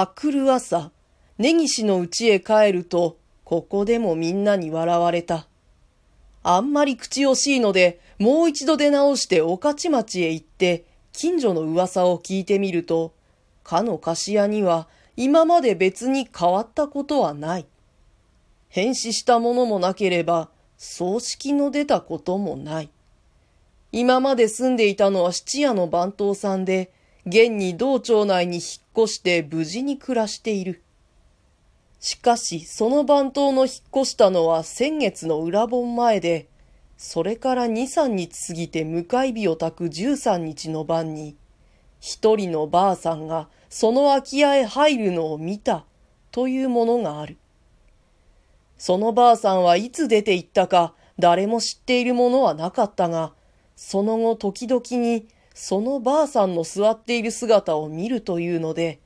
あくる朝、根岸の家へ帰ると、ここでもみんなに笑われた。あんまり口惜しいので、もう一度出直して御徒町へ行って、近所の噂を聞いてみると、かの菓子屋には今まで別に変わったことはない。変死したものもなければ、葬式の出たこともない。今まで住んでいたのは七夜の番頭さんで、現に道庁内に引っ越して無事に暮らしている。しかし、その番頭の引っ越したのは先月の裏盆前で、それから二三日過ぎて迎え火を焚く十三日の晩に、一人のばあさんがその空き家へ入るのを見たというものがある。そのばあさんはいつ出て行ったか誰も知っているものはなかったが、その後時々にそのばあさんの座っている姿を見るというので、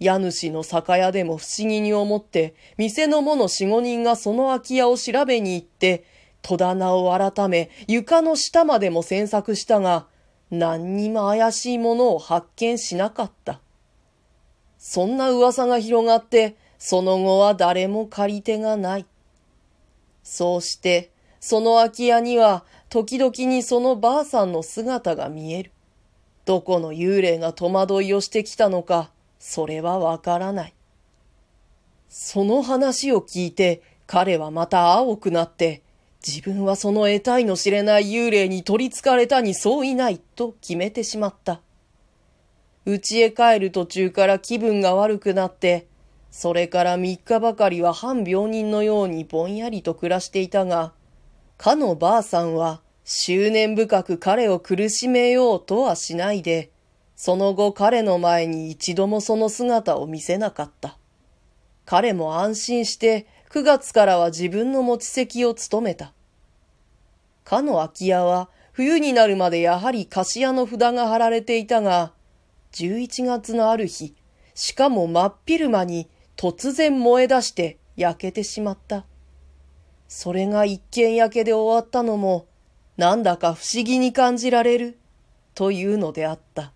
家主の酒屋でも不思議に思って、店の者四五人がその空き家を調べに行って、戸棚を改め、床の下までも詮索したが、何にも怪しいものを発見しなかった。そんな噂が広がって、その後は誰も借り手がない。そうして、その空き家には、時々にそのばあさんの姿が見える。どこの幽霊が戸惑いをしてきたのか、それはわからない。その話を聞いて、彼はまた青くなって、自分はその得体の知れない幽霊に取り憑かれたにそういないと決めてしまった。家へ帰る途中から気分が悪くなって、それから三日ばかりは半病人のようにぼんやりと暮らしていたが、かのばあさんは執念深く彼を苦しめようとはしないで、その後彼の前に一度もその姿を見せなかった。彼も安心して9月からは自分の持ち席を務めた。かの空き家は冬になるまでやはり菓子屋の札が貼られていたが、11月のある日、しかも真っ昼間に突然燃え出して焼けてしまった。それが一軒焼けで終わったのも、なんだか不思議に感じられる、というのであった。